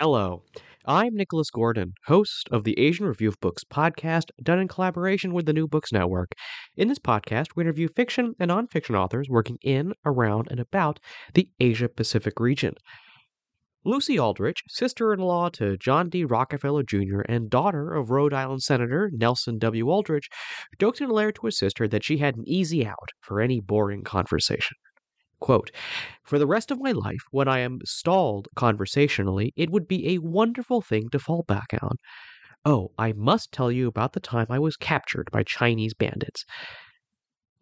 Hello, I'm Nicholas Gordon, host of the Asian Review of Books podcast, done in collaboration with the New Books Network. In this podcast, we interview fiction and nonfiction authors working in, around, and about the Asia Pacific region. Lucy Aldrich, sister in law to John D. Rockefeller Jr. and daughter of Rhode Island Senator Nelson W. Aldrich, joked in a letter to his sister that she had an easy out for any boring conversation. Quote, For the rest of my life, when I am stalled conversationally, it would be a wonderful thing to fall back on. Oh, I must tell you about the time I was captured by Chinese bandits.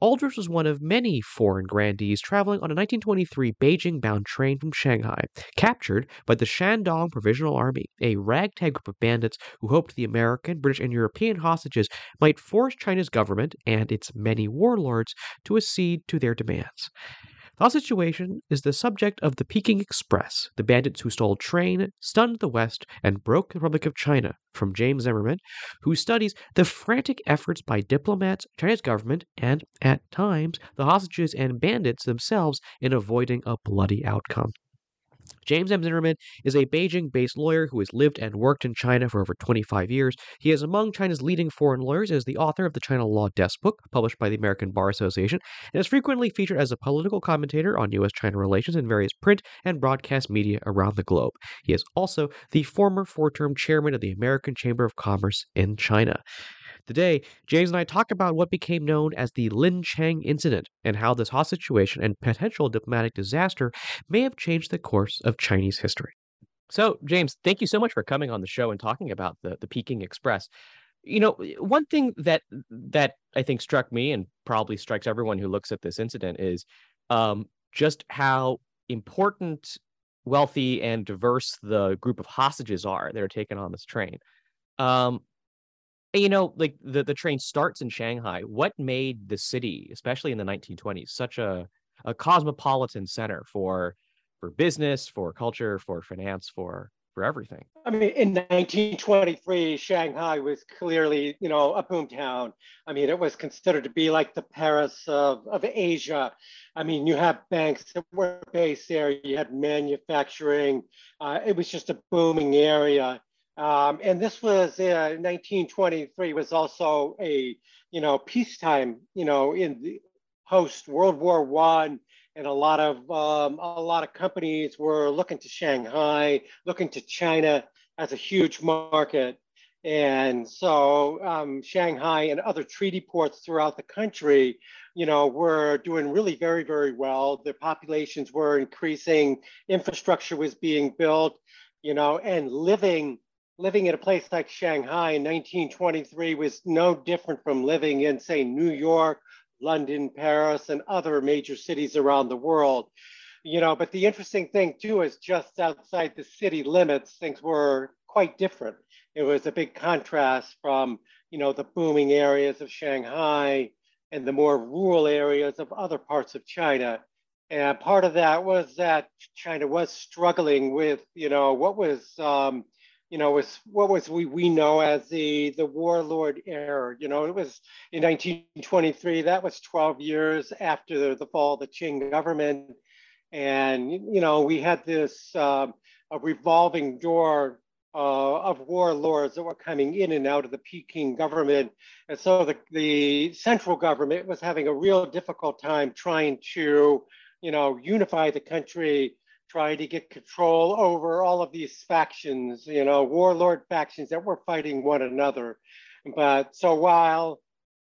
Aldrich was one of many foreign grandees traveling on a 1923 Beijing bound train from Shanghai, captured by the Shandong Provisional Army, a ragtag group of bandits who hoped the American, British, and European hostages might force China's government and its many warlords to accede to their demands. The situation is the subject of the Peking Express, the bandits who stole train, stunned the West, and broke the Republic of China, from James Zimmerman, who studies the frantic efforts by diplomats, China's government, and, at times, the hostages and bandits themselves in avoiding a bloody outcome. James M. Zimmerman is a Beijing based lawyer who has lived and worked in China for over 25 years. He is among China's leading foreign lawyers as the author of the China Law Desk book, published by the American Bar Association, and is frequently featured as a political commentator on U.S. China relations in various print and broadcast media around the globe. He is also the former four term chairman of the American Chamber of Commerce in China. Today, James and I talk about what became known as the Lincheng incident and how this hot situation and potential diplomatic disaster may have changed the course of Chinese history. So, James, thank you so much for coming on the show and talking about the, the Peking Express. You know, one thing that that I think struck me and probably strikes everyone who looks at this incident is um, just how important, wealthy, and diverse the group of hostages are that are taken on this train. Um, you know, like the, the train starts in Shanghai. What made the city, especially in the 1920s, such a, a cosmopolitan center for for business, for culture, for finance, for for everything? I mean, in 1923, Shanghai was clearly, you know, a boomtown. I mean, it was considered to be like the Paris of, of Asia. I mean, you have banks that were based there, you had manufacturing. Uh, it was just a booming area. Um, and this was uh, 1923 was also a you know peacetime you know in the post World War One, and a lot of um, a lot of companies were looking to Shanghai, looking to China as a huge market. And so um, Shanghai and other treaty ports throughout the country, you know, were doing really very, very well. The populations were increasing, infrastructure was being built, you know, and living living in a place like Shanghai in 1923 was no different from living in, say, New York, London, Paris, and other major cities around the world. You know, but the interesting thing too is just outside the city limits, things were quite different. It was a big contrast from, you know, the booming areas of Shanghai and the more rural areas of other parts of China. And part of that was that China was struggling with, you know, what was um, you know, was what was we we know as the the warlord era. You know, it was in 1923. That was 12 years after the, fall of the Qing government, and you know, we had this uh, a revolving door uh, of warlords that were coming in and out of the Peking government, and so the the central government was having a real difficult time trying to, you know, unify the country trying to get control over all of these factions, you know, warlord factions that were fighting one another. But so while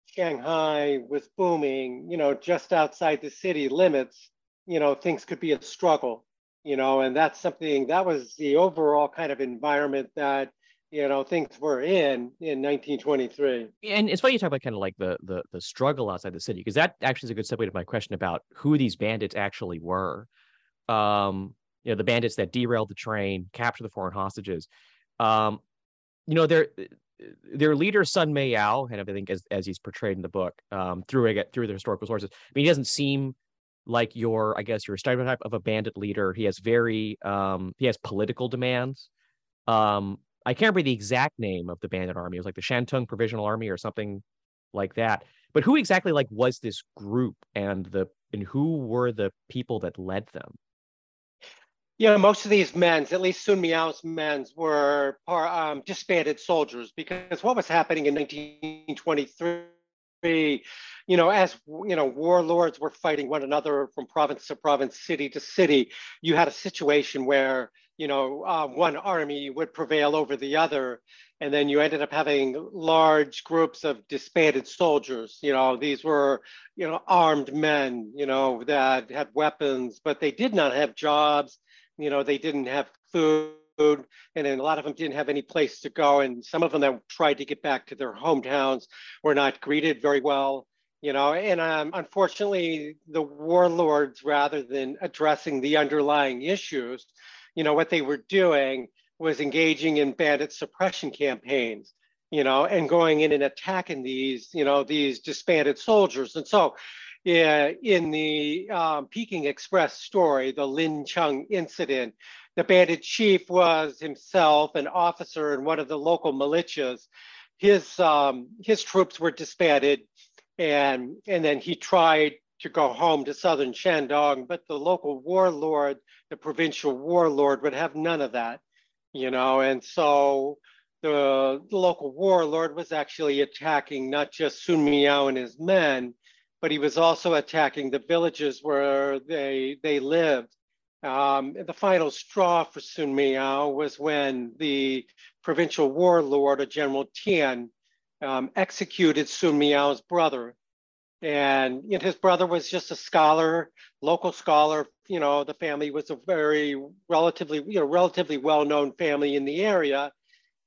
Shanghai was booming, you know, just outside the city limits, you know, things could be a struggle, you know, and that's something that was the overall kind of environment that you know things were in in 1923 and it's funny you talk about kind of like the the, the struggle outside the city because that actually is a good segue to my question about who these bandits actually were um, you know the bandits that derailed the train, capture the foreign hostages. Um, you know their their leader Sun Meiyao, and I think as as he's portrayed in the book um, through through the historical sources. I mean, he doesn't seem like your I guess your stereotype of a bandit leader. He has very um, he has political demands. Um, I can't remember the exact name of the bandit army. It was like the Shantung Provisional Army or something like that. But who exactly like was this group and the and who were the people that led them? Yeah, most of these men's, at least Sun Miao's men's, were um, disbanded soldiers because what was happening in 1923, you know, as you know, warlords were fighting one another from province to province, city to city. You had a situation where you know uh, one army would prevail over the other, and then you ended up having large groups of disbanded soldiers you know these were you know armed men you know that had weapons but they did not have jobs you know they didn't have food and then a lot of them didn't have any place to go and some of them that tried to get back to their hometowns were not greeted very well you know and um, unfortunately the warlords rather than addressing the underlying issues you know what they were doing was engaging in bandit suppression campaigns, you know, and going in and attacking these, you know, these disbanded soldiers. And so in the um, Peking Express story, the Lincheng incident, the bandit chief was himself an officer in one of the local militias. His um, his troops were disbanded, and and then he tried to go home to southern Shandong, but the local warlord, the provincial warlord, would have none of that you know, and so the, the local warlord was actually attacking not just Sun Miao and his men, but he was also attacking the villages where they they lived. Um, the final straw for Sun Miao was when the provincial warlord, General Tian, um, executed Sun Miao's brother. And you know, his brother was just a scholar, local scholar you know, the family was a very relatively, you know, relatively well-known family in the area,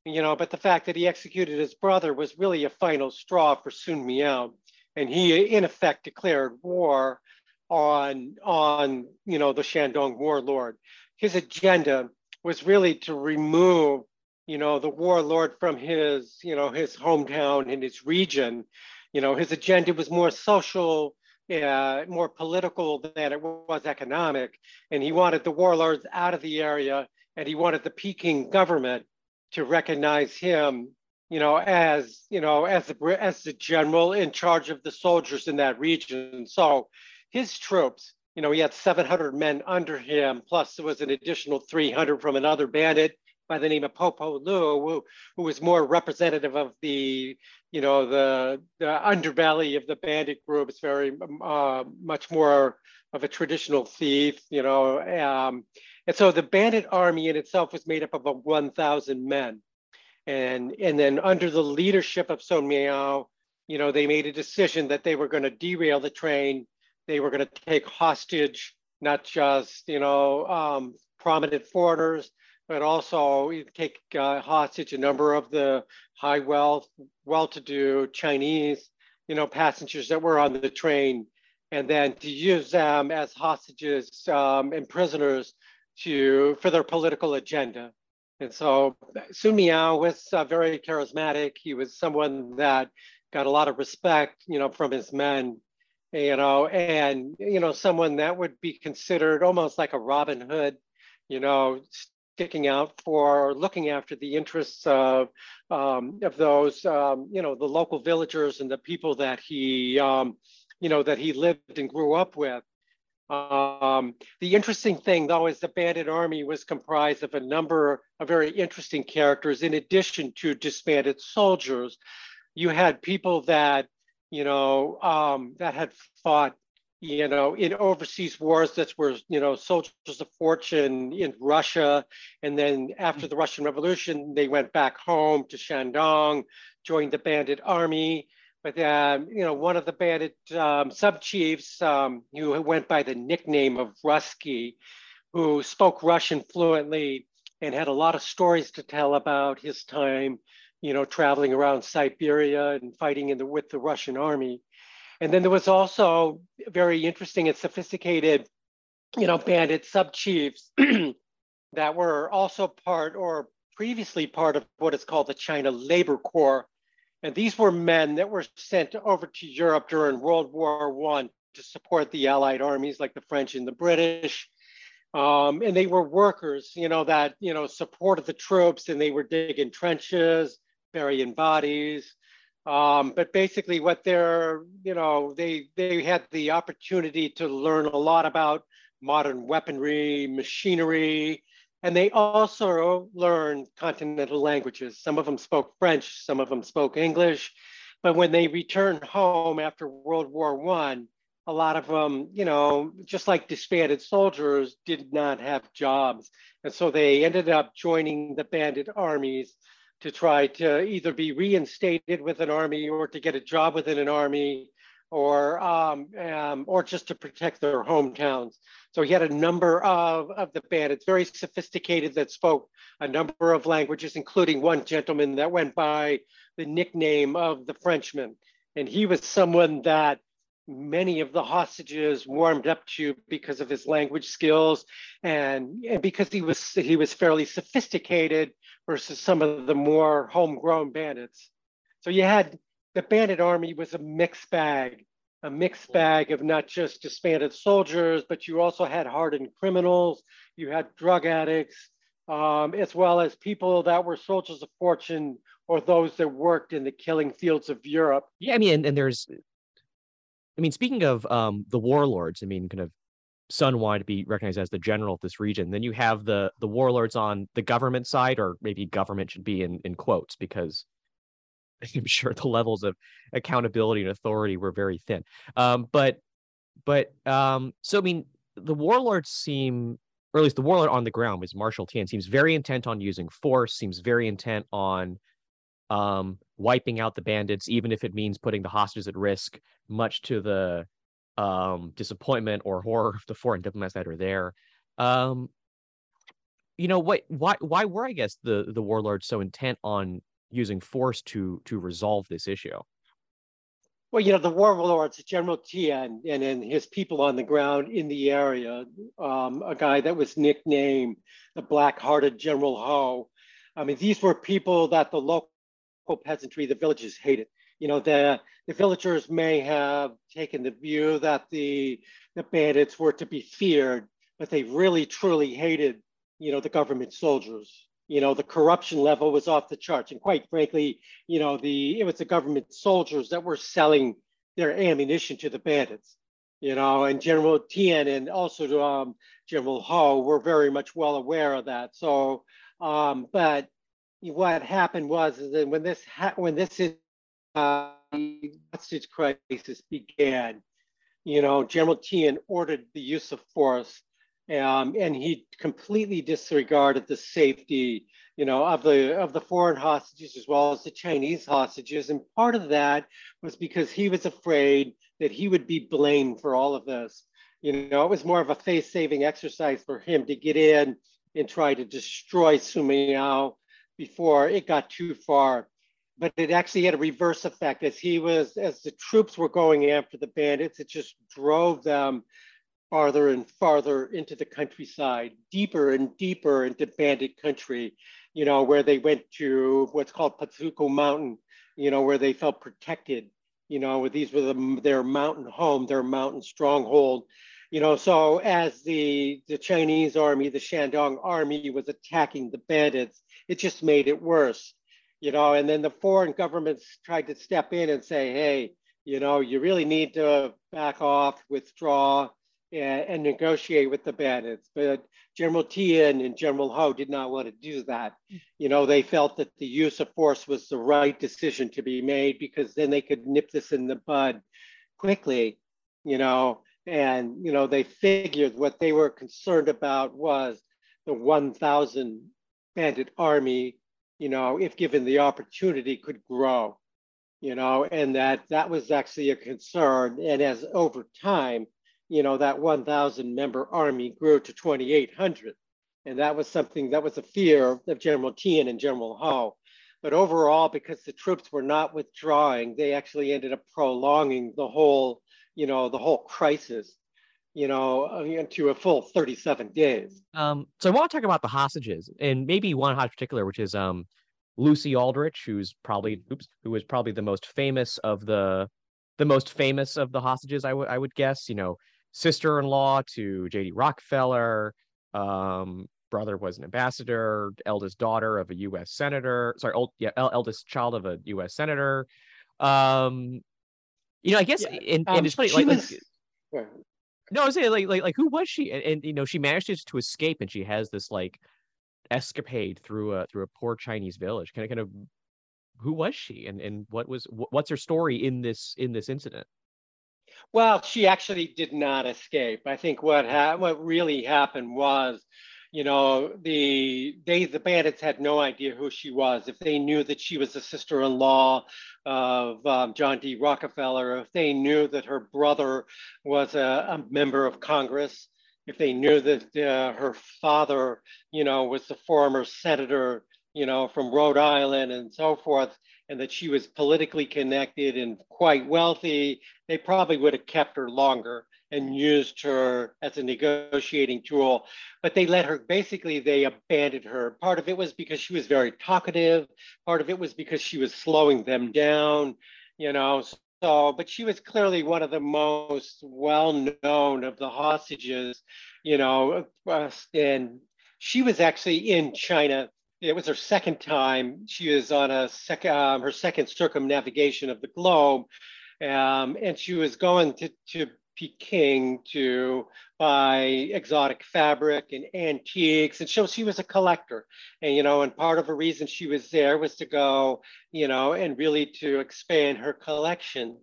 you know, but the fact that he executed his brother was really a final straw for Sun Miao. And he in effect declared war on, on, you know, the Shandong warlord. His agenda was really to remove, you know, the warlord from his, you know, his hometown and his region. You know, his agenda was more social, uh, more political than it was economic. And he wanted the warlords out of the area and he wanted the Peking government to recognize him, you know, as, you know, as the, as the general in charge of the soldiers in that region. So his troops, you know, he had 700 men under him, plus there was an additional 300 from another bandit by the name of Popo Lu, who, who was more representative of the you know, the, the underbelly of the bandit group It's very uh, much more of a traditional thief, you know. Um, and so the bandit army in itself was made up of 1,000 men. And, and then under the leadership of Sun Miao, you know, they made a decision that they were going to derail the train. They were going to take hostage, not just, you know, um, prominent foreigners, but also take uh, hostage a number of the high wealth, well-to-do Chinese, you know, passengers that were on the train, and then to use them as hostages um, and prisoners to for their political agenda. And so Sun Miao was uh, very charismatic. He was someone that got a lot of respect, you know, from his men, you know, and you know, someone that would be considered almost like a Robin Hood, you know, sticking out for looking after the interests of um, of those um, you know the local villagers and the people that he um, you know that he lived and grew up with. Um, the interesting thing though is the bandit army was comprised of a number of very interesting characters in addition to disbanded soldiers. You had people that you know um, that had fought you know, in overseas wars that were, you know, soldiers of fortune in Russia. And then after the Russian Revolution, they went back home to Shandong, joined the bandit army. But, um, you know, one of the bandit um, sub-chiefs um, who went by the nickname of Rusky, who spoke Russian fluently and had a lot of stories to tell about his time, you know, traveling around Siberia and fighting in the, with the Russian army. And then there was also very interesting and sophisticated you know, bandit sub chiefs that were also part or previously part of what is called the China Labor Corps. And these were men that were sent over to Europe during World War One to support the Allied armies like the French and the British. Um, and they were workers, you know, that, you know, supported the troops and they were digging trenches, burying bodies. Um, but basically what they're, you know, they, they had the opportunity to learn a lot about modern weaponry, machinery, and they also learned continental languages. Some of them spoke French, some of them spoke English. But when they returned home after World War One, a lot of them, you know, just like disbanded soldiers, did not have jobs. And so they ended up joining the bandit armies to try to either be reinstated with an army or to get a job within an army or um, um, or just to protect their hometowns. So he had a number of, of the bandits, very sophisticated, that spoke a number of languages, including one gentleman that went by the nickname of the Frenchman. And he was someone that many of the hostages warmed up to because of his language skills and, and because he was he was fairly sophisticated versus some of the more homegrown bandits. So you had the bandit army was a mixed bag, a mixed bag of not just disbanded soldiers, but you also had hardened criminals, you had drug addicts, um, as well as people that were soldiers of fortune or those that worked in the killing fields of Europe. Yeah, I mean, and, and there's I mean, speaking of um, the warlords, I mean, kind of Sun wanted to be recognized as the general of this region. Then you have the the warlords on the government side, or maybe government should be in in quotes because I'm sure the levels of accountability and authority were very thin. Um, but but um, so I mean, the warlords seem, or at least the warlord on the ground was Marshal Tian, seems very intent on using force, seems very intent on um, wiping out the bandits, even if it means putting the hostages at risk, much to the um, disappointment or horror of the foreign diplomats that are there. Um, you know what? Why? Why were I guess the the warlords so intent on using force to to resolve this issue? Well, you know, the warlords, General Tian and, and his people on the ground in the area, um, a guy that was nicknamed the Black-Hearted General Ho. I mean, these were people that the local peasantry, the villages hated. You know, the, the villagers may have taken the view that the, the bandits were to be feared, but they really truly hated, you know, the government soldiers. You know, the corruption level was off the charts. And quite frankly, you know, the it was the government soldiers that were selling their ammunition to the bandits. You know, and General Tian and also um, General Ho were very much well aware of that. So, um, but what happened was is that when this ha- when this is uh, hostage crisis began, you know, General Tian ordered the use of force, um, and he completely disregarded the safety, you know, of the of the foreign hostages as well as the Chinese hostages. And part of that was because he was afraid that he would be blamed for all of this. You know, it was more of a face-saving exercise for him to get in and try to destroy Sun Miao before it got too far. But it actually had a reverse effect as he was, as the troops were going after the bandits, it just drove them farther and farther into the countryside, deeper and deeper into bandit country, you know, where they went to what's called Paotzuku Mountain, you know, where they felt protected, you know, these were the, their mountain home, their mountain stronghold. You know, so as the, the Chinese army, the Shandong army was attacking the bandits, it just made it worse, you know. And then the foreign governments tried to step in and say, hey, you know, you really need to back off, withdraw, and, and negotiate with the bandits. But General Tian and General Ho did not want to do that. You know, they felt that the use of force was the right decision to be made because then they could nip this in the bud quickly, you know. And, you know, they figured what they were concerned about was the 1,000 bandit army, you know, if given the opportunity, could grow, you know, and that that was actually a concern. And as over time, you know, that 1,000 member army grew to 2,800. And that was something that was a fear of General Tian and General Ho. But overall, because the troops were not withdrawing, they actually ended up prolonging the whole, you know, the whole crisis you know, into a full 37 days. Um, so I want to talk about the hostages and maybe one hostage particular, which is um, Lucy Aldrich, who's probably oops, who was probably the most famous of the the most famous of the hostages. I would I would guess. You know, sister-in-law to J.D. Rockefeller. Um, brother was an ambassador. Eldest daughter of a U.S. senator. Sorry, old yeah, eldest child of a U.S. senator. Um, you know, I guess, yeah. and, and it's funny. Like, was... like, no, I was saying like like like who was she? And, and you know, she managed to, to escape, and she has this like escapade through a through a poor Chinese village. Kind of kind of who was she, and and what was what's her story in this in this incident? Well, she actually did not escape. I think what ha- what really happened was you know, the they the bandits had no idea who she was. If they knew that she was the sister-in-law of um, John D. Rockefeller, if they knew that her brother was a, a member of Congress, if they knew that uh, her father, you know, was the former senator, you know, from Rhode Island and so forth, and that she was politically connected and quite wealthy, they probably would have kept her longer and used her as a negotiating tool. But they let her, basically, they abandoned her. Part of it was because she was very talkative, part of it was because she was slowing them down, you know. So, but she was clearly one of the most well known of the hostages, you know, uh, and she was actually in China. It was her second time. She was on a second, um, her second circumnavigation of the globe. Um, and she was going to, to Peking to buy exotic fabric and antiques. And so she was a collector. And, you know, and part of the reason she was there was to go, you know, and really to expand her collection.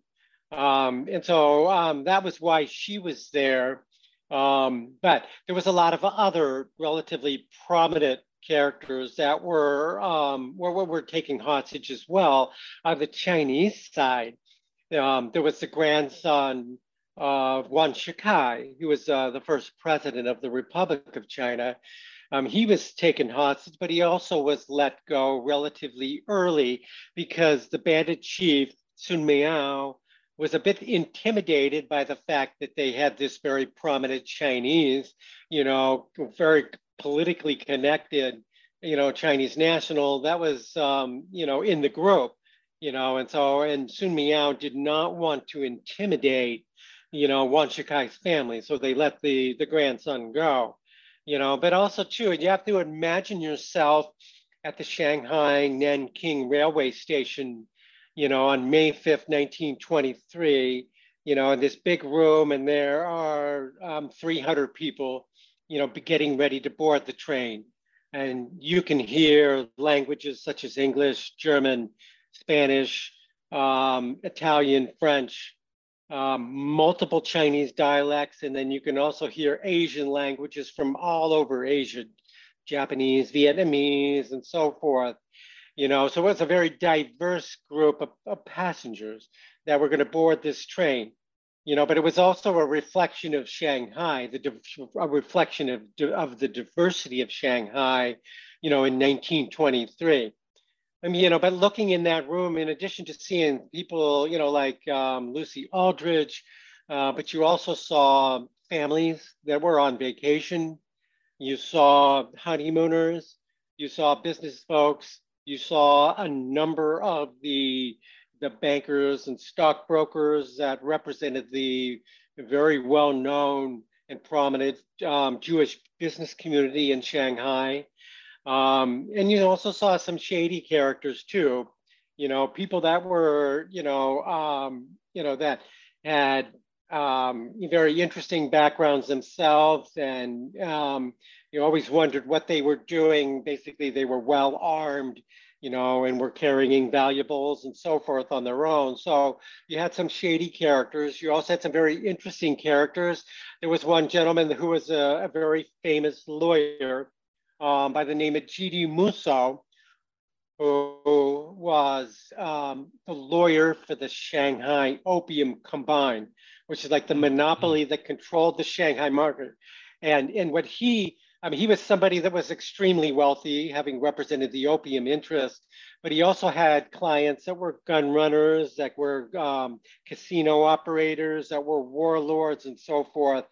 Um, and so um, that was why she was there. Um, but there was a lot of other relatively prominent characters that were um, were, were taking hostage as well on the Chinese side. Um, there was the grandson of Yuan Shikai, who was uh, the first president of the Republic of China. Um, he was taken hostage, but he also was let go relatively early because the bandit chief, Sun Miao, was a bit intimidated by the fact that they had this very prominent Chinese, you know, very politically connected, you know, Chinese national that was, um, you know, in the group, you know, and so, and Sun Miao did not want to intimidate you know, Yuan Shikai's family. So they let the, the grandson go, you know, but also too, you have to imagine yourself at the Shanghai Nanking railway station, you know, on May 5th, 1923, you know, in this big room and there are um, 300 people, you know, be getting ready to board the train. And you can hear languages such as English, German, Spanish, um, Italian, French, um, multiple Chinese dialects, and then you can also hear Asian languages from all over Asia, Japanese, Vietnamese, and so forth. You know, so it's a very diverse group of, of passengers that were going to board this train. You know, but it was also a reflection of Shanghai, the a reflection of, of the diversity of Shanghai, you know, in 1923. I mean, you know, but looking in that room, in addition to seeing people, you know, like um, Lucy Aldrich, uh, but you also saw families that were on vacation. You saw honeymooners. You saw business folks. You saw a number of the the bankers and stockbrokers that represented the very well-known and prominent um, Jewish business community in Shanghai. Um, and you also saw some shady characters too, you know, people that were, you know, um, you know, that had um, very interesting backgrounds themselves and um, you always wondered what they were doing. Basically, they were well armed, you know, and were carrying valuables and so forth on their own. So you had some shady characters. You also had some very interesting characters. There was one gentleman who was a, a very famous lawyer um, by the name of G.D. Musso, who was um, the lawyer for the Shanghai Opium Combine, which is like the monopoly that controlled the Shanghai market. And, and what he I mean, he was somebody that was extremely wealthy, having represented the opium interest, but he also had clients that were gun runners, that were um, casino operators, that were warlords, and so forth.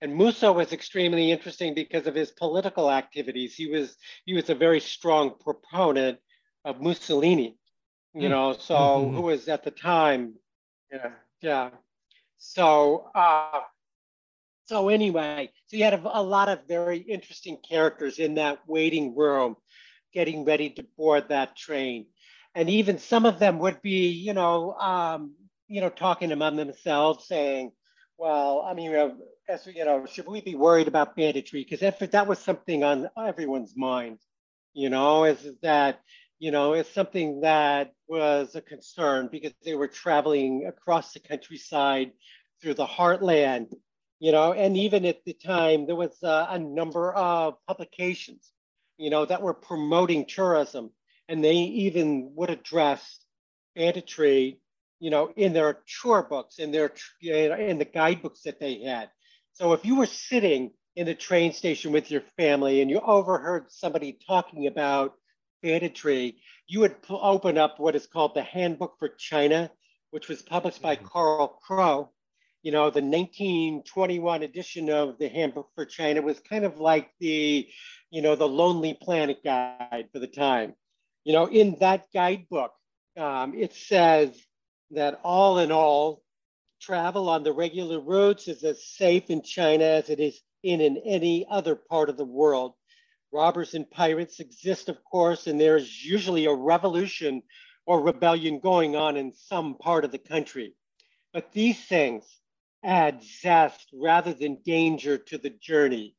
And Musso was extremely interesting because of his political activities. He was he was a very strong proponent of Mussolini, you hmm. know, so mm-hmm. who was at the time, yeah, yeah. So uh, so anyway, so you had a, a lot of very interesting characters in that waiting room, getting ready to board that train, and even some of them would be, you know, um, you know, talking among themselves, saying, "Well, I mean, uh, as you know, should we be worried about banditry? Because if that was something on everyone's mind, you know, is that you know, it's something that was a concern because they were traveling across the countryside through the heartland, you know, and even at the time, there was uh, a number of publications, you know, that were promoting tourism, and they even would address banditry, you know, in their tour books, in their, in the guidebooks that they had. So if you were sitting in a train station with your family and you overheard somebody talking about banditry, you would open up what is called the Handbook for China, which was published by mm-hmm. Carl Crow. You know, the 1921 edition of the Handbook for China was kind of like the, you know, the Lonely Planet guide for the time. You know, in that guidebook, um, it says that all in all, travel on the regular routes is as safe in China as it is in, in any other part of the world. Robbers and pirates exist, of course, and there's usually a revolution or rebellion going on in some part of the country. But these things add zest rather than danger to the journey.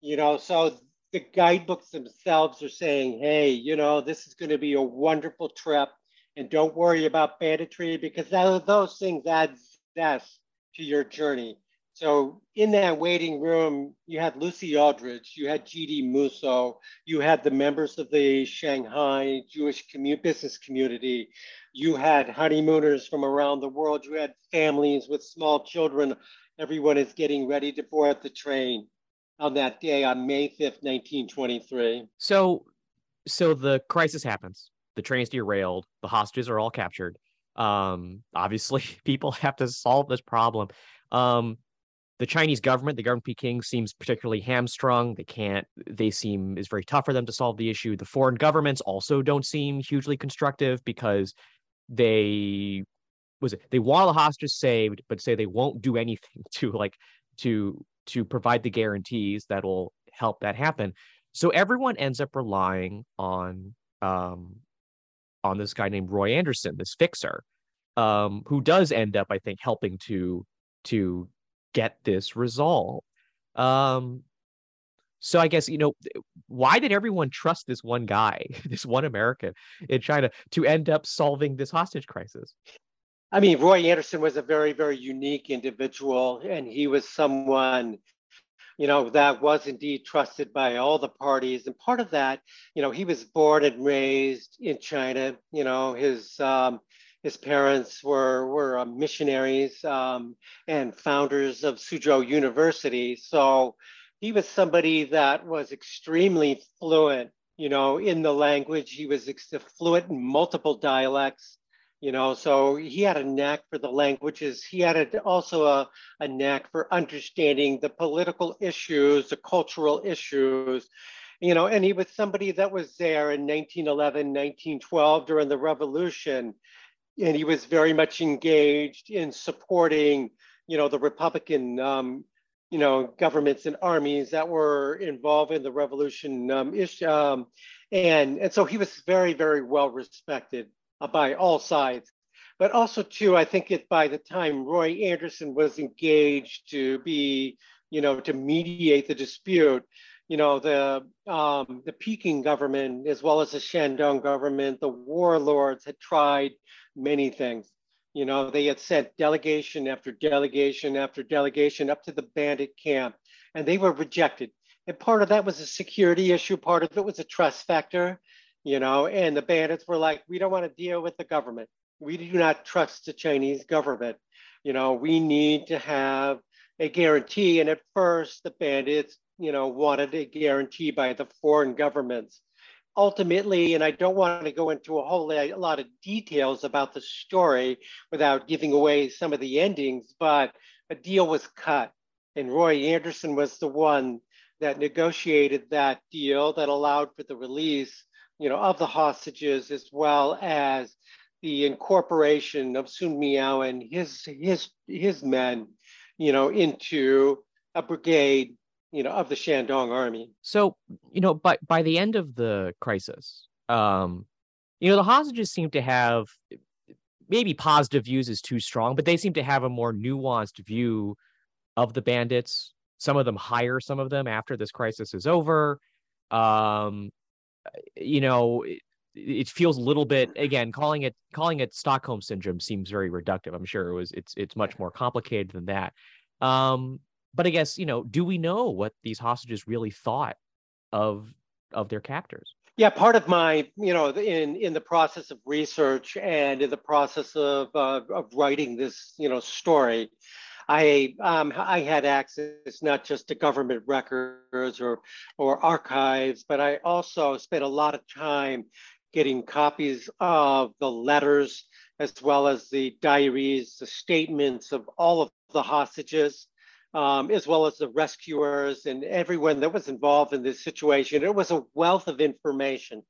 You know, so the guidebooks themselves are saying, hey, you know, this is going to be a wonderful trip. And don't worry about banditry because those things add zest to your journey. So in that waiting room, you had Lucy Aldrich, you had G.D. Musso, you had the members of the Shanghai Jewish commu- business community, you had honeymooners from around the world, you had families with small children. Everyone is getting ready to board the train on that day on May 5th, 1923. So, so the crisis happens. The train's derailed. The hostages are all captured. Um, obviously, people have to solve this problem. Um, the Chinese government, the government of Peking seems particularly hamstrung. They can't, they seem is very tough for them to solve the issue. The foreign governments also don't seem hugely constructive because they was it they want the hostages saved, but say they won't do anything to like to to provide the guarantees that will help that happen. So everyone ends up relying on um on this guy named Roy Anderson, this fixer, um, who does end up, I think, helping to to get this resolved. Um, so I guess you know why did everyone trust this one guy, this one American in China, to end up solving this hostage crisis? I mean, Roy Anderson was a very, very unique individual, and he was someone, you know, that was indeed trusted by all the parties. And part of that, you know, he was born and raised in China. You know, his um, his parents were, were uh, missionaries um, and founders of Suzhou University. So he was somebody that was extremely fluent, you know, in the language. He was fluent in multiple dialects, you know, so he had a knack for the languages. He had a, also a, a knack for understanding the political issues, the cultural issues, you know, and he was somebody that was there in 1911, 1912 during the revolution and he was very much engaged in supporting, you know, the Republican, um, you know, governments and armies that were involved in the revolution. Um, ish, um, and, and so he was very, very well respected uh, by all sides. But also, too, I think it by the time Roy Anderson was engaged to be, you know, to mediate the dispute, you know, the um, the Peking government as well as the Shandong government, the warlords had tried many things. You know, they had sent delegation after delegation after delegation up to the bandit camp, and they were rejected. And part of that was a security issue, part of it was a trust factor, you know, and the bandits were like, we don't want to deal with the government. We do not trust the Chinese government. You know, we need to have a guarantee. And at first, the bandits you know, wanted a guarantee by the foreign governments. Ultimately, and I don't want to go into a whole lot of details about the story without giving away some of the endings, but a deal was cut. And Roy Anderson was the one that negotiated that deal that allowed for the release, you know, of the hostages as well as the incorporation of Sun Miao and his his his men, you know, into a brigade, you know, of the Shandong army. So, you know, by by the end of the crisis, um, you know, the hostages seem to have maybe positive views is too strong, but they seem to have a more nuanced view of the bandits. Some of them hire some of them after this crisis is over. Um, you know, it, it feels a little bit again calling it calling it Stockholm syndrome seems very reductive. I'm sure it was it's it's much more complicated than that. Um, but I guess you know, do we know what these hostages really thought of of their captors? Yeah, part of my, you know, in in the process of research and in the process of uh, of writing this, you know, story, I um, I had access not just to government records or or archives, but I also spent a lot of time getting copies of the letters as well as the diaries, the statements of all of the hostages um, as well as the rescuers and everyone that was involved in this situation. It was a wealth of information.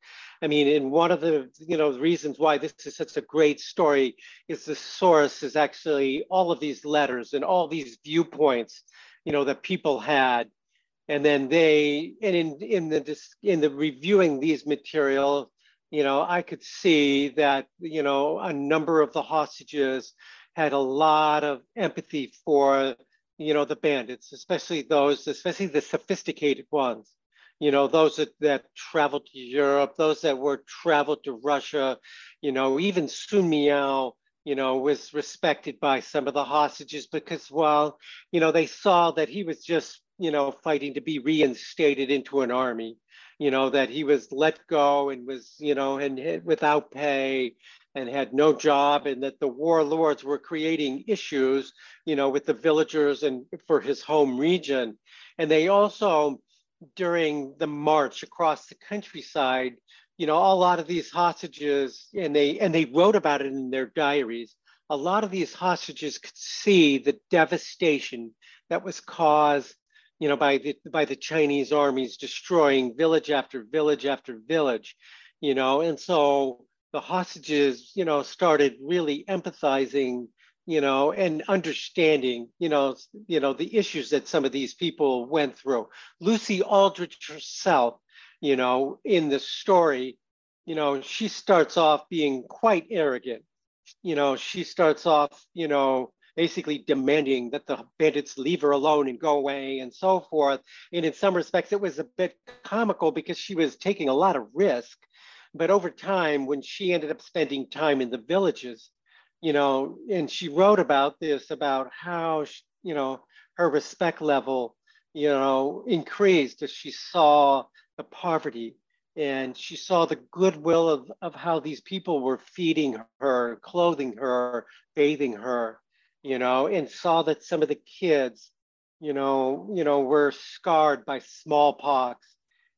I mean, and one of the you know reasons why this is such a great story is the source is actually all of these letters and all these viewpoints, you know, that people had, and then they and in in the in the reviewing these material, you know, I could see that you know a number of the hostages had a lot of empathy for you know, the bandits, especially those, especially the sophisticated ones, you know, those that, that traveled to Europe, those that were traveled to Russia, you know, even Sun Miao, you know, was respected by some of the hostages because, well, you know, they saw that he was just, you know, fighting to be reinstated into an army, you know, that he was let go and was, you know, and without pay and had no job and that the warlords were creating issues, you know, with the villagers and for his home region. And they also, during the march across the countryside, you know, a lot of these hostages, and they and they wrote about it in their diaries. A lot of these hostages could see the devastation that was caused, you know, by the by the Chinese armies destroying village after village after village, you know, and so the hostages, you know, started really empathizing, you know, and understanding, you know, you know, the issues that some of these people went through. Lucy Aldrich herself, you know, in the story, you know, she starts off being quite arrogant. You know, she starts off, you know, basically demanding that the bandits leave her alone and go away and so forth. And in some respects, it was a bit comical because she was taking a lot of risk but over time, when she ended up spending time in the villages, you know, and she wrote about this about how, she, you know, her respect level, you know, increased as she saw the poverty. And she saw the goodwill of, of how these people were feeding her, clothing her, bathing her, you know, and saw that some of the kids, you know, you know, were scarred by smallpox,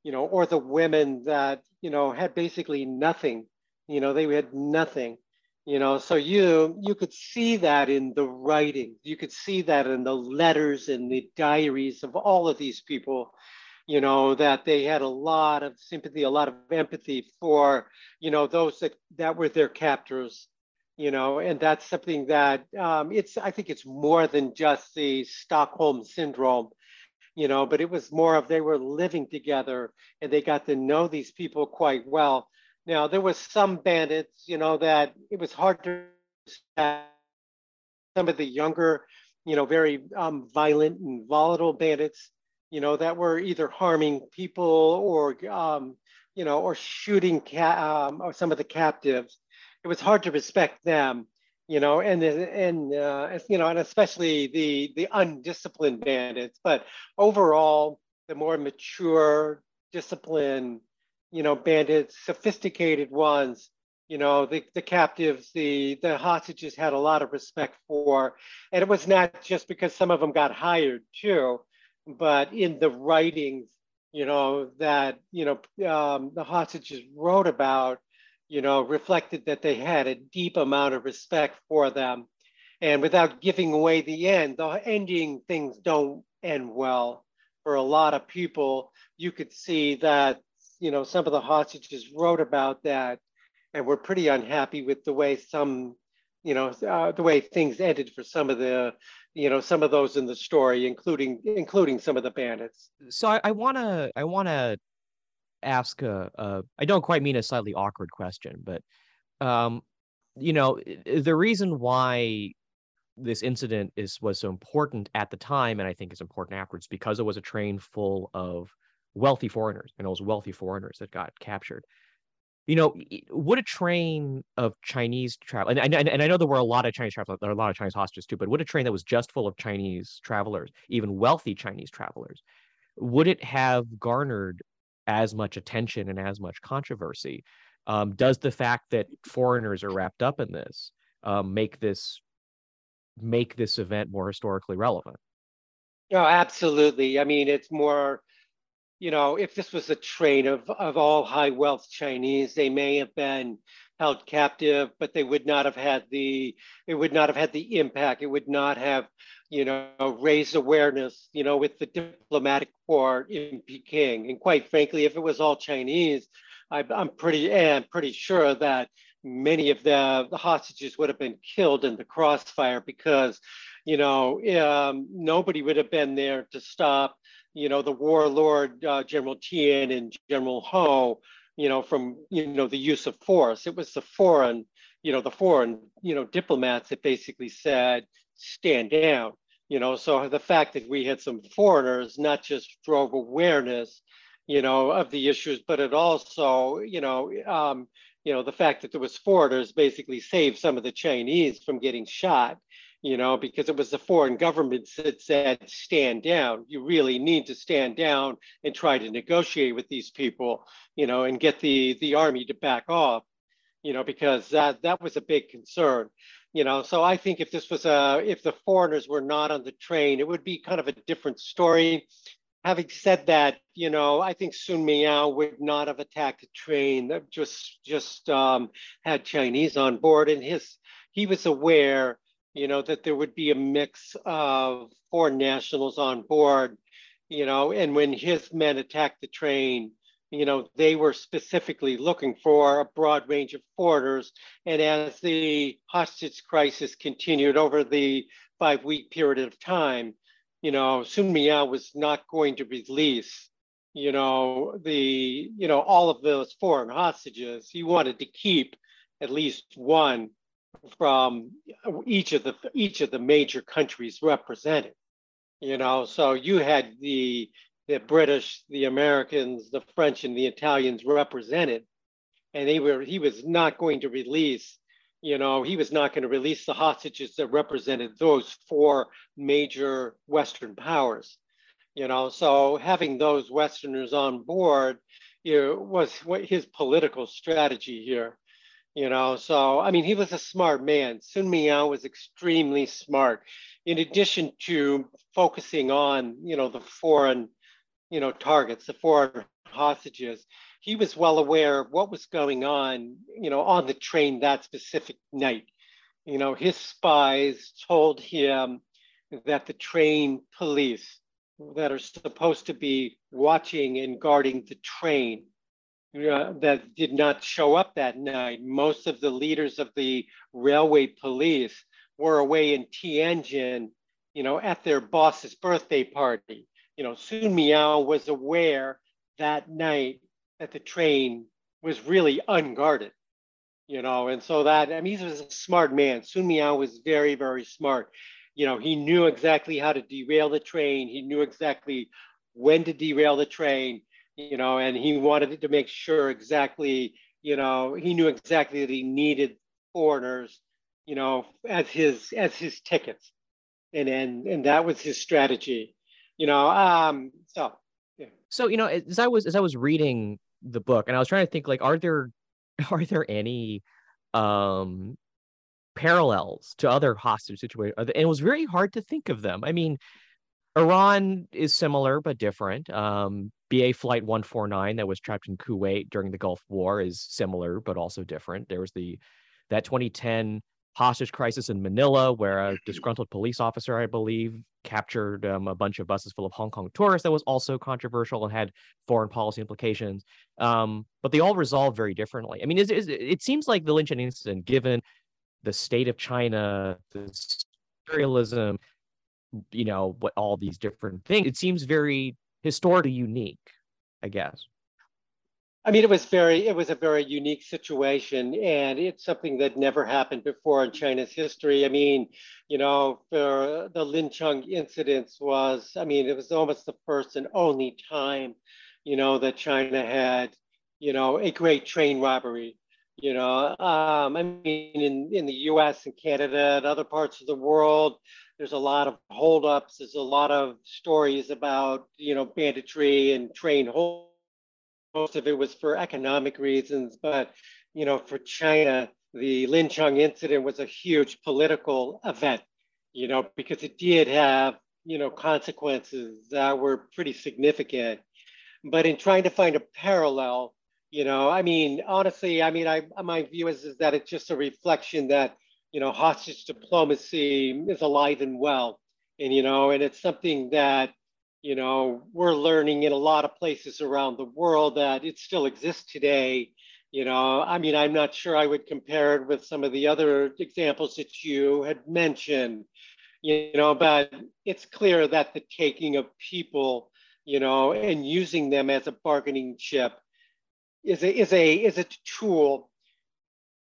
you know, or the women that, you know, had basically nothing. You know, they had nothing. You know, so you you could see that in the writing. You could see that in the letters and the diaries of all of these people. You know that they had a lot of sympathy, a lot of empathy for you know those that that were their captors. You know, and that's something that um, it's. I think it's more than just the Stockholm syndrome you know, but it was more of they were living together and they got to know these people quite well. Now, there was some bandits, you know, that it was hard to some of the younger, you know, very um, violent and volatile bandits, you know, that were either harming people or, um, you know, or shooting ca- um, or some of the captives. It was hard to respect them you know, and and uh, you know, and especially the the undisciplined bandits. But overall, the more mature, disciplined, you know, bandits, sophisticated ones, you know, the the captives, the the hostages had a lot of respect for, and it was not just because some of them got hired too. but in the writings, you know, that, you know, um, the hostages wrote about, you know, reflected that they had a deep amount of respect for them. And without giving away the end, the ending things don't end well for a lot of people. You could see that, you know, some of the hostages wrote about that and were pretty unhappy with the way some, you know, uh, the way things ended for some of the, you know, some of those in the story, including including some of the bandits. So I, I wanna I wanna ask a, a I don't quite mean a slightly awkward question, but um, you know, the reason why this incident is was so important at the time, and I think is important afterwards, because it was a train full of wealthy foreigners, and it was wealthy foreigners that got captured. You know, would a train of Chinese travel, and, and, and I know there were a lot of Chinese travelers, there are a lot of Chinese hostages too, but would a train that was just full of Chinese travelers, even wealthy Chinese travelers, would it have garnered as much attention and as much controversy? Um, does the fact that foreigners are wrapped up in this um, make this make this event more historically relevant? No, absolutely. I mean, it's more you know, if this was a train of, of all high wealth Chinese, they may have been held captive, but they would not have had the, it would not have had the impact. It would not have, you know, raise awareness, you know, with the diplomatic court in Peking. And quite frankly, if it was all Chinese, I, I'm pretty, I'm pretty sure that many of the, the hostages would have been killed in the crossfire because, you know, um, nobody would have been there to stop you know, the warlord uh, General Tian and General Ho, you know, from, you know, the use of force. It was the foreign, you know, the foreign, you know, diplomats that basically said, stand down, you know, so the fact that we had some foreigners not just drove awareness, you know, of the issues, but it also, you know, um, you know, the fact that there was foreigners basically saved some of the Chinese from getting shot you know, because it was the foreign governments that said, stand down. You really need to stand down and try to negotiate with these people, you know, and get the, the army to back off, you know, because that, that was a big concern, you know. So I think if this was a, if the foreigners were not on the train, it would be kind of a different story. Having said that, you know, I think Sun Miao would not have attacked a train that just just um, had Chinese on board, and his he was aware you know, that there would be a mix of foreign nationals on board, you know, and when his men attacked the train, you know, they were specifically looking for a broad range of foreigners. And as the hostage crisis continued over the five week period of time, you know, Sun Miao was not going to release, you know, the, you know, all of those foreign hostages. He wanted to keep at least one from each of the each of the major countries represented. You know, so you had the the British, the Americans, the French, and the Italians represented, and they were he was not going to release. You know, he was not going to release the hostages that represented those four major Western powers. You know, so having those Westerners on board you know, was what his political strategy here you know so i mean he was a smart man sun miao was extremely smart in addition to focusing on you know the foreign you know targets the foreign hostages he was well aware of what was going on you know on the train that specific night you know his spies told him that the train police that are supposed to be watching and guarding the train uh, that did not show up that night. Most of the leaders of the railway police were away in Tianjin, you know, at their boss's birthday party. You know, Sun Miao was aware that night that the train was really unguarded, you know, and so that, I mean, he was a smart man. Sun Miao was very, very smart. You know, he knew exactly how to derail the train. He knew exactly when to derail the train you know, and he wanted to make sure exactly, you know, he knew exactly that he needed foreigners, you know, as his as his tickets, and and and that was his strategy, you know. Um, so yeah. So you know, as I was as I was reading the book, and I was trying to think, like, are there are there any um parallels to other hostage situations? And it was very hard to think of them. I mean, Iran is similar but different. Um, BA Flight 149 that was trapped in Kuwait during the Gulf War is similar but also different. There was the that 2010 hostage crisis in Manila where a disgruntled police officer, I believe, captured um, a bunch of buses full of Hong Kong tourists that was also controversial and had foreign policy implications. Um, but they all resolved very differently. I mean, is, is, it seems like the Lincheng incident, given the state of China, the imperialism, you know, what all these different things, it seems very historically unique, I guess. I mean, it was very, it was a very unique situation, and it's something that never happened before in China's history. I mean, you know, for the Lincheng incidents was, I mean, it was almost the first and only time, you know, that China had, you know, a great train robbery. You know, um, I mean, in, in the U.S. and Canada and other parts of the world, there's a lot of holdups. There's a lot of stories about, you know, banditry and train hold most of it was for economic reasons, but you know, for China, the Lincheng incident was a huge political event, you know, because it did have, you know, consequences that were pretty significant. But in trying to find a parallel, you know, I mean, honestly, I mean, I my view is, is that it's just a reflection that, you know, hostage diplomacy is alive and well. And, you know, and it's something that you know, we're learning in a lot of places around the world that it still exists today. You know, I mean, I'm not sure I would compare it with some of the other examples that you had mentioned, you know, but it's clear that the taking of people, you know, and using them as a bargaining chip is a, is a, is a tool,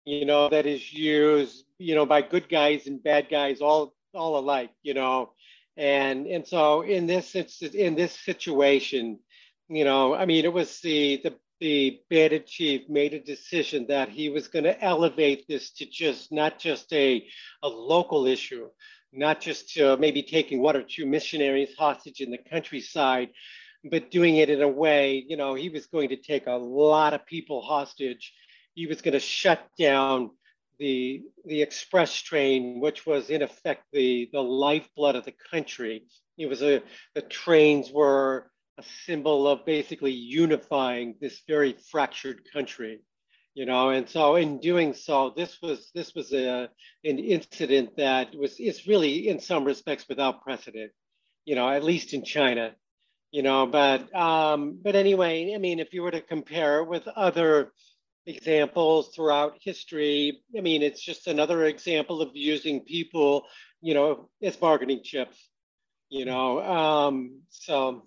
you know, that is used, you know, by good guys and bad guys all, all alike, you know, and and so in this in this situation, you know, I mean, it was the the the bandit chief made a decision that he was going to elevate this to just not just a a local issue, not just maybe taking one or two missionaries hostage in the countryside, but doing it in a way, you know, he was going to take a lot of people hostage. He was going to shut down the the express train, which was in effect the the lifeblood of the country. It was a the trains were a symbol of basically unifying this very fractured country, you know. And so in doing so, this was this was a an incident that was is really in some respects without precedent, you know, at least in China, you know. But um, but anyway, I mean, if you were to compare it with other examples throughout history. I mean, it's just another example of using people, you know, as bargaining chips, you know. Um, so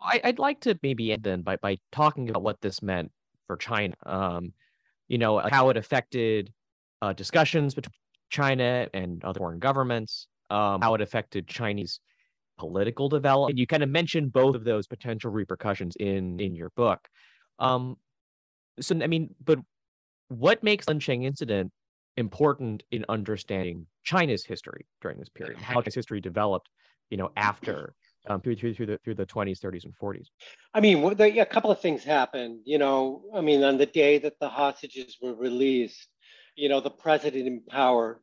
I, would like to maybe end then by, by talking about what this meant for China, um, you know, how it affected uh, discussions between China and other foreign governments, um, how it affected Chinese political development. You kind of mentioned both of those potential repercussions in in your book. Um, so I mean, but what makes Lincheng incident important in understanding China's history during this period? How China's history developed, you know, after um, through, through through the through the 20s, 30s, and 40s. I mean, the, a couple of things happened. You know, I mean, on the day that the hostages were released, you know, the president in power,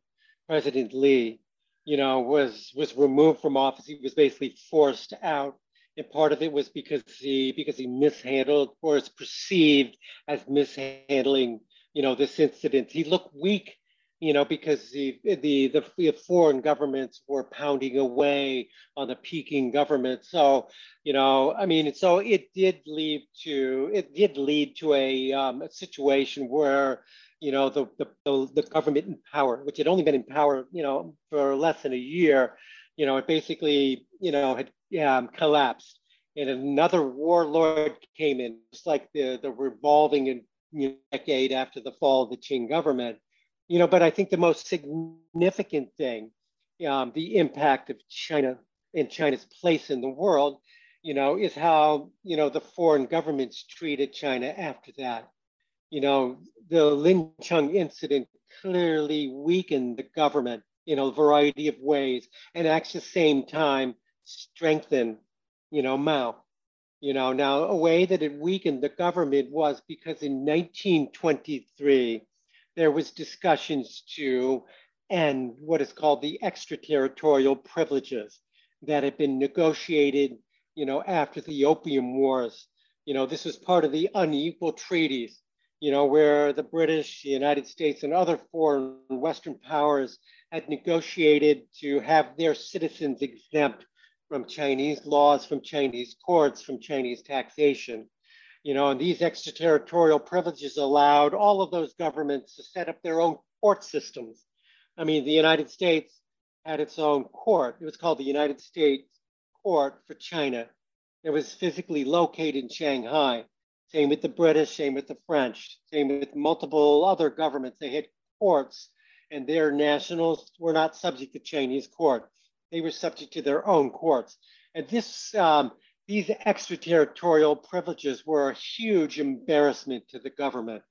President Lee, you know, was was removed from office. He was basically forced out and part of it was because he because he mishandled or is perceived as mishandling you know this incident. He looked weak you know because the the the, foreign governments were pounding away on the peking government. So you know i mean so it did lead to it did lead to a, um, a situation where you know the, the the government in power which had only been in power you know for less than a year you know, it basically, you know, had um, collapsed. And another warlord came in, just like the, the revolving decade after the fall of the Qing government. You know, but I think the most significant thing, um, the impact of China and China's place in the world, you know, is how, you know, the foreign governments treated China after that. You know, the Lin Cheng incident clearly weakened the government in a variety of ways and at the same time strengthen, you know, Mao. You know, now a way that it weakened the government was because in 1923, there was discussions to end what is called the extraterritorial privileges. that had been negotiated, you know, after the Opium Wars. You know, this was part of the unequal treaties, you know, where the British, the United States, and other foreign Western powers had negotiated to have their citizens exempt from Chinese laws, from Chinese courts, from Chinese taxation. You know, and these extraterritorial privileges allowed all of those governments to set up their own court systems. I mean, the United States had its own court. It was called the United States Court for China. It was physically located in Shanghai. Same with the British, same with the French, same with multiple other governments. They had courts, and their nationals were not subject to Chinese court. They were subject to their own courts. And this um, these extraterritorial privileges were a huge embarrassment to the government.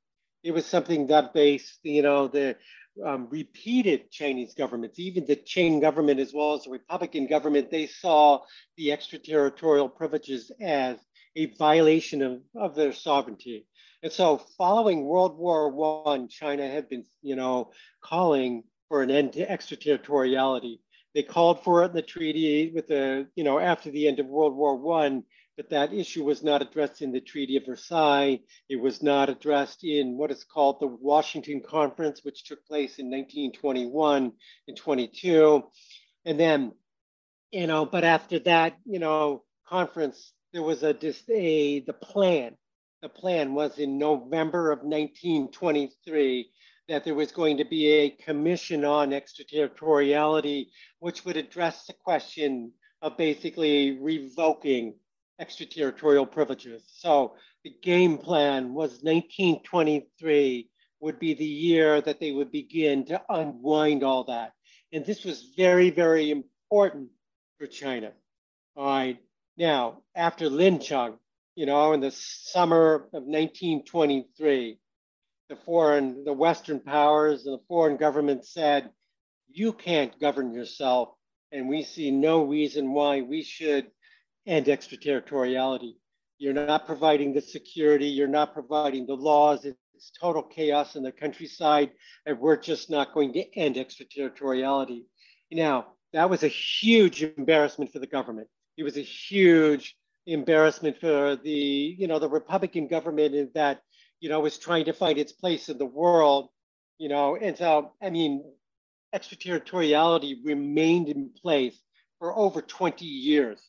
It was something that based, you know, the um, repeated Chinese governments, even the Qing government as well as the Republican government, they saw the extraterritorial privileges as a violation of, of their sovereignty. And so following World War One, China had been, you know, calling for an end to extraterritoriality. They called for it in the treaty with the, you know, after the end of World War One, but that issue was not addressed in the Treaty of Versailles. It was not addressed in what is called the Washington Conference, which took place in 1921 and 22. And then, you know, but after that, you know, conference, there was a, a the plan. The plan was in November of 1923 that there was going to be a commission on extraterritoriality, which would address the question of basically revoking extraterritorial privileges. So the game plan was 1923 would be the year that they would begin to unwind all that. And this was very, very important for China. All right. Now, after Lincheng, you know, in the summer of 1923, the foreign, the Western powers and the foreign government said, you can't govern yourself. And we see no reason why we should end extraterritoriality. You're not providing the security, you're not providing the laws. It's total chaos in the countryside, and we're just not going to end extraterritoriality. Now, that was a huge embarrassment for the government. It was a huge embarrassment for the, you know, the Republican government in that you know, was trying to find its place in the world, you know, and so, I mean, extraterritoriality remained in place for over 20 years.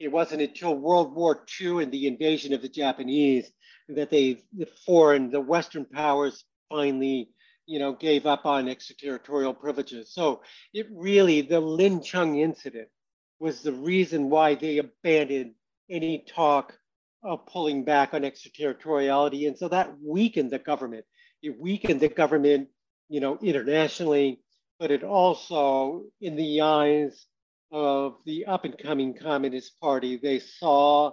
It wasn't until World War II and the invasion of the Japanese that they, the foreign, the Western powers finally, you know, gave up on extraterritorial privileges. So it really, the Lincheng incident was the reason why they abandoned any talk of pulling back on extraterritoriality. And so that weakened the government. It weakened the government, you know, internationally, but it also, in the eyes of the up and coming Communist Party, they saw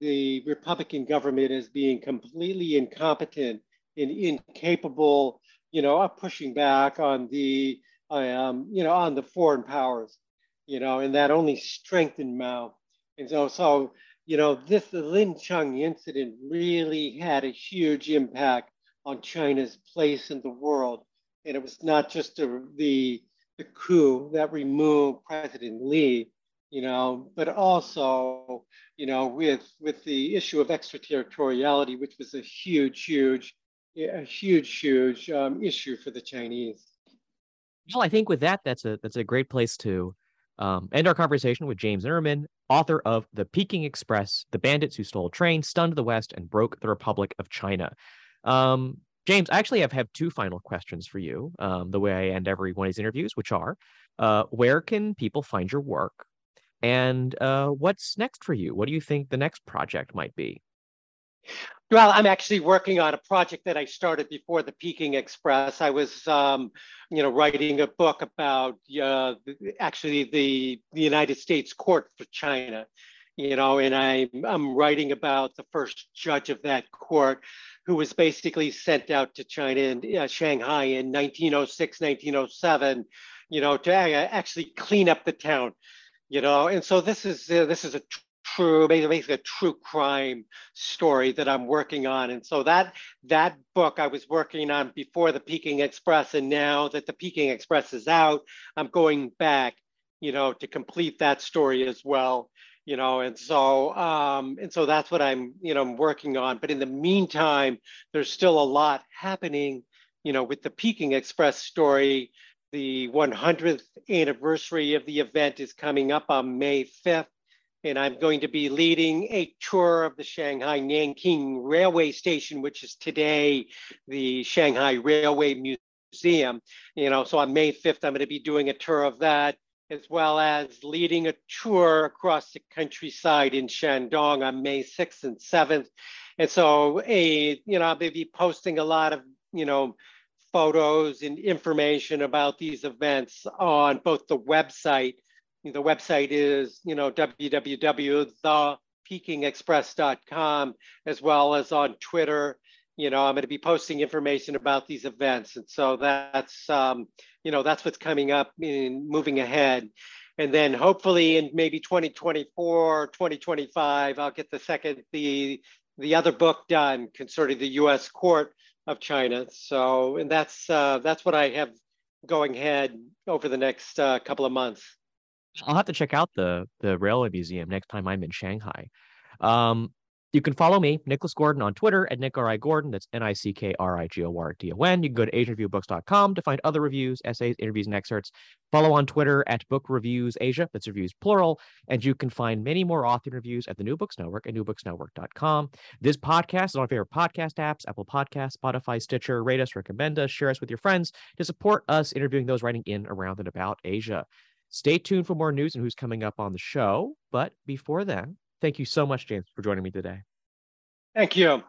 the Republican government as being completely incompetent and incapable, you know, of pushing back on the, um, you know, on the foreign powers, you know, and that only strengthened Mao. And so, so you know, this the Lincheng incident really had a huge impact on China's place in the world. And it was not just the, the, the coup that removed President Lee, you know, but also, you know, with, with the issue of extraterritoriality, which was a huge, huge, a huge, huge um, issue for the Chinese. Well, I think with that, that's a that's a great place to um, end our conversation with James Zimmerman, author of The Peking Express, The Bandits Who Stole a Train, Stunned the West, and Broke the Republic of China. Um, James, I actually, I have two final questions for you, um, the way I end every one of these interviews, which are uh, where can people find your work? And uh, what's next for you? What do you think the next project might be? Well, I'm actually working on a project that I started before the Peking Express. I was, um, you know, writing a book about uh, actually the, the United States Court for China, you know, and I, I'm writing about the first judge of that court who was basically sent out to China and uh, Shanghai in 1906, 1907, you know, to actually clean up the town, you know, and so this is uh, this is a true, basically a true crime story that I'm working on. And so that that book I was working on before the Peking Express, and now that the Peking Express is out, I'm going back you know, to complete that story as well you know. And so um and so that's what i'm you know I'm working on. But in the meantime there's still a lot happening you know with the peking express story. The 100th anniversary of the event is coming up on may 5th and i'm going to be leading a tour of the shanghai nanking railway station which is today the shanghai railway museum you know so on may 5th i'm going to be doing a tour of that as well as leading a tour across the countryside in Shandong on May 6th and 7th. And so a, you know, I'll be posting a lot of, you know, photos and information about these events on both the website. The website is, you know, www.thepekingexpress.com, as well as on Twitter. You know, I'm going to be posting information about these events. And so that's, um, you know, that's what's coming up in moving ahead. And then hopefully in maybe 2024, 2025, I'll get the second, the, the other book done concerning the US court of China. So, and that's, uh, that's what I have going ahead over the next uh, couple of months. I'll have to check out the the railway museum next time I'm in Shanghai. Um, you can follow me, Nicholas Gordon, on Twitter at Nick R.I. Gordon. That's N I C K R I G O R D O N. You can go to AsianReviewBooks.com to find other reviews, essays, interviews, and excerpts. Follow on Twitter at Book Reviews Asia. That's reviews plural. And you can find many more author interviews at the New Books Network at newbooksnetwork.com. This podcast is on our favorite podcast apps Apple Podcasts, Spotify, Stitcher. Rate us, recommend us, share us with your friends to support us interviewing those writing in, around, and about Asia. Stay tuned for more news and who's coming up on the show. But before then, Thank you so much, James, for joining me today. Thank you.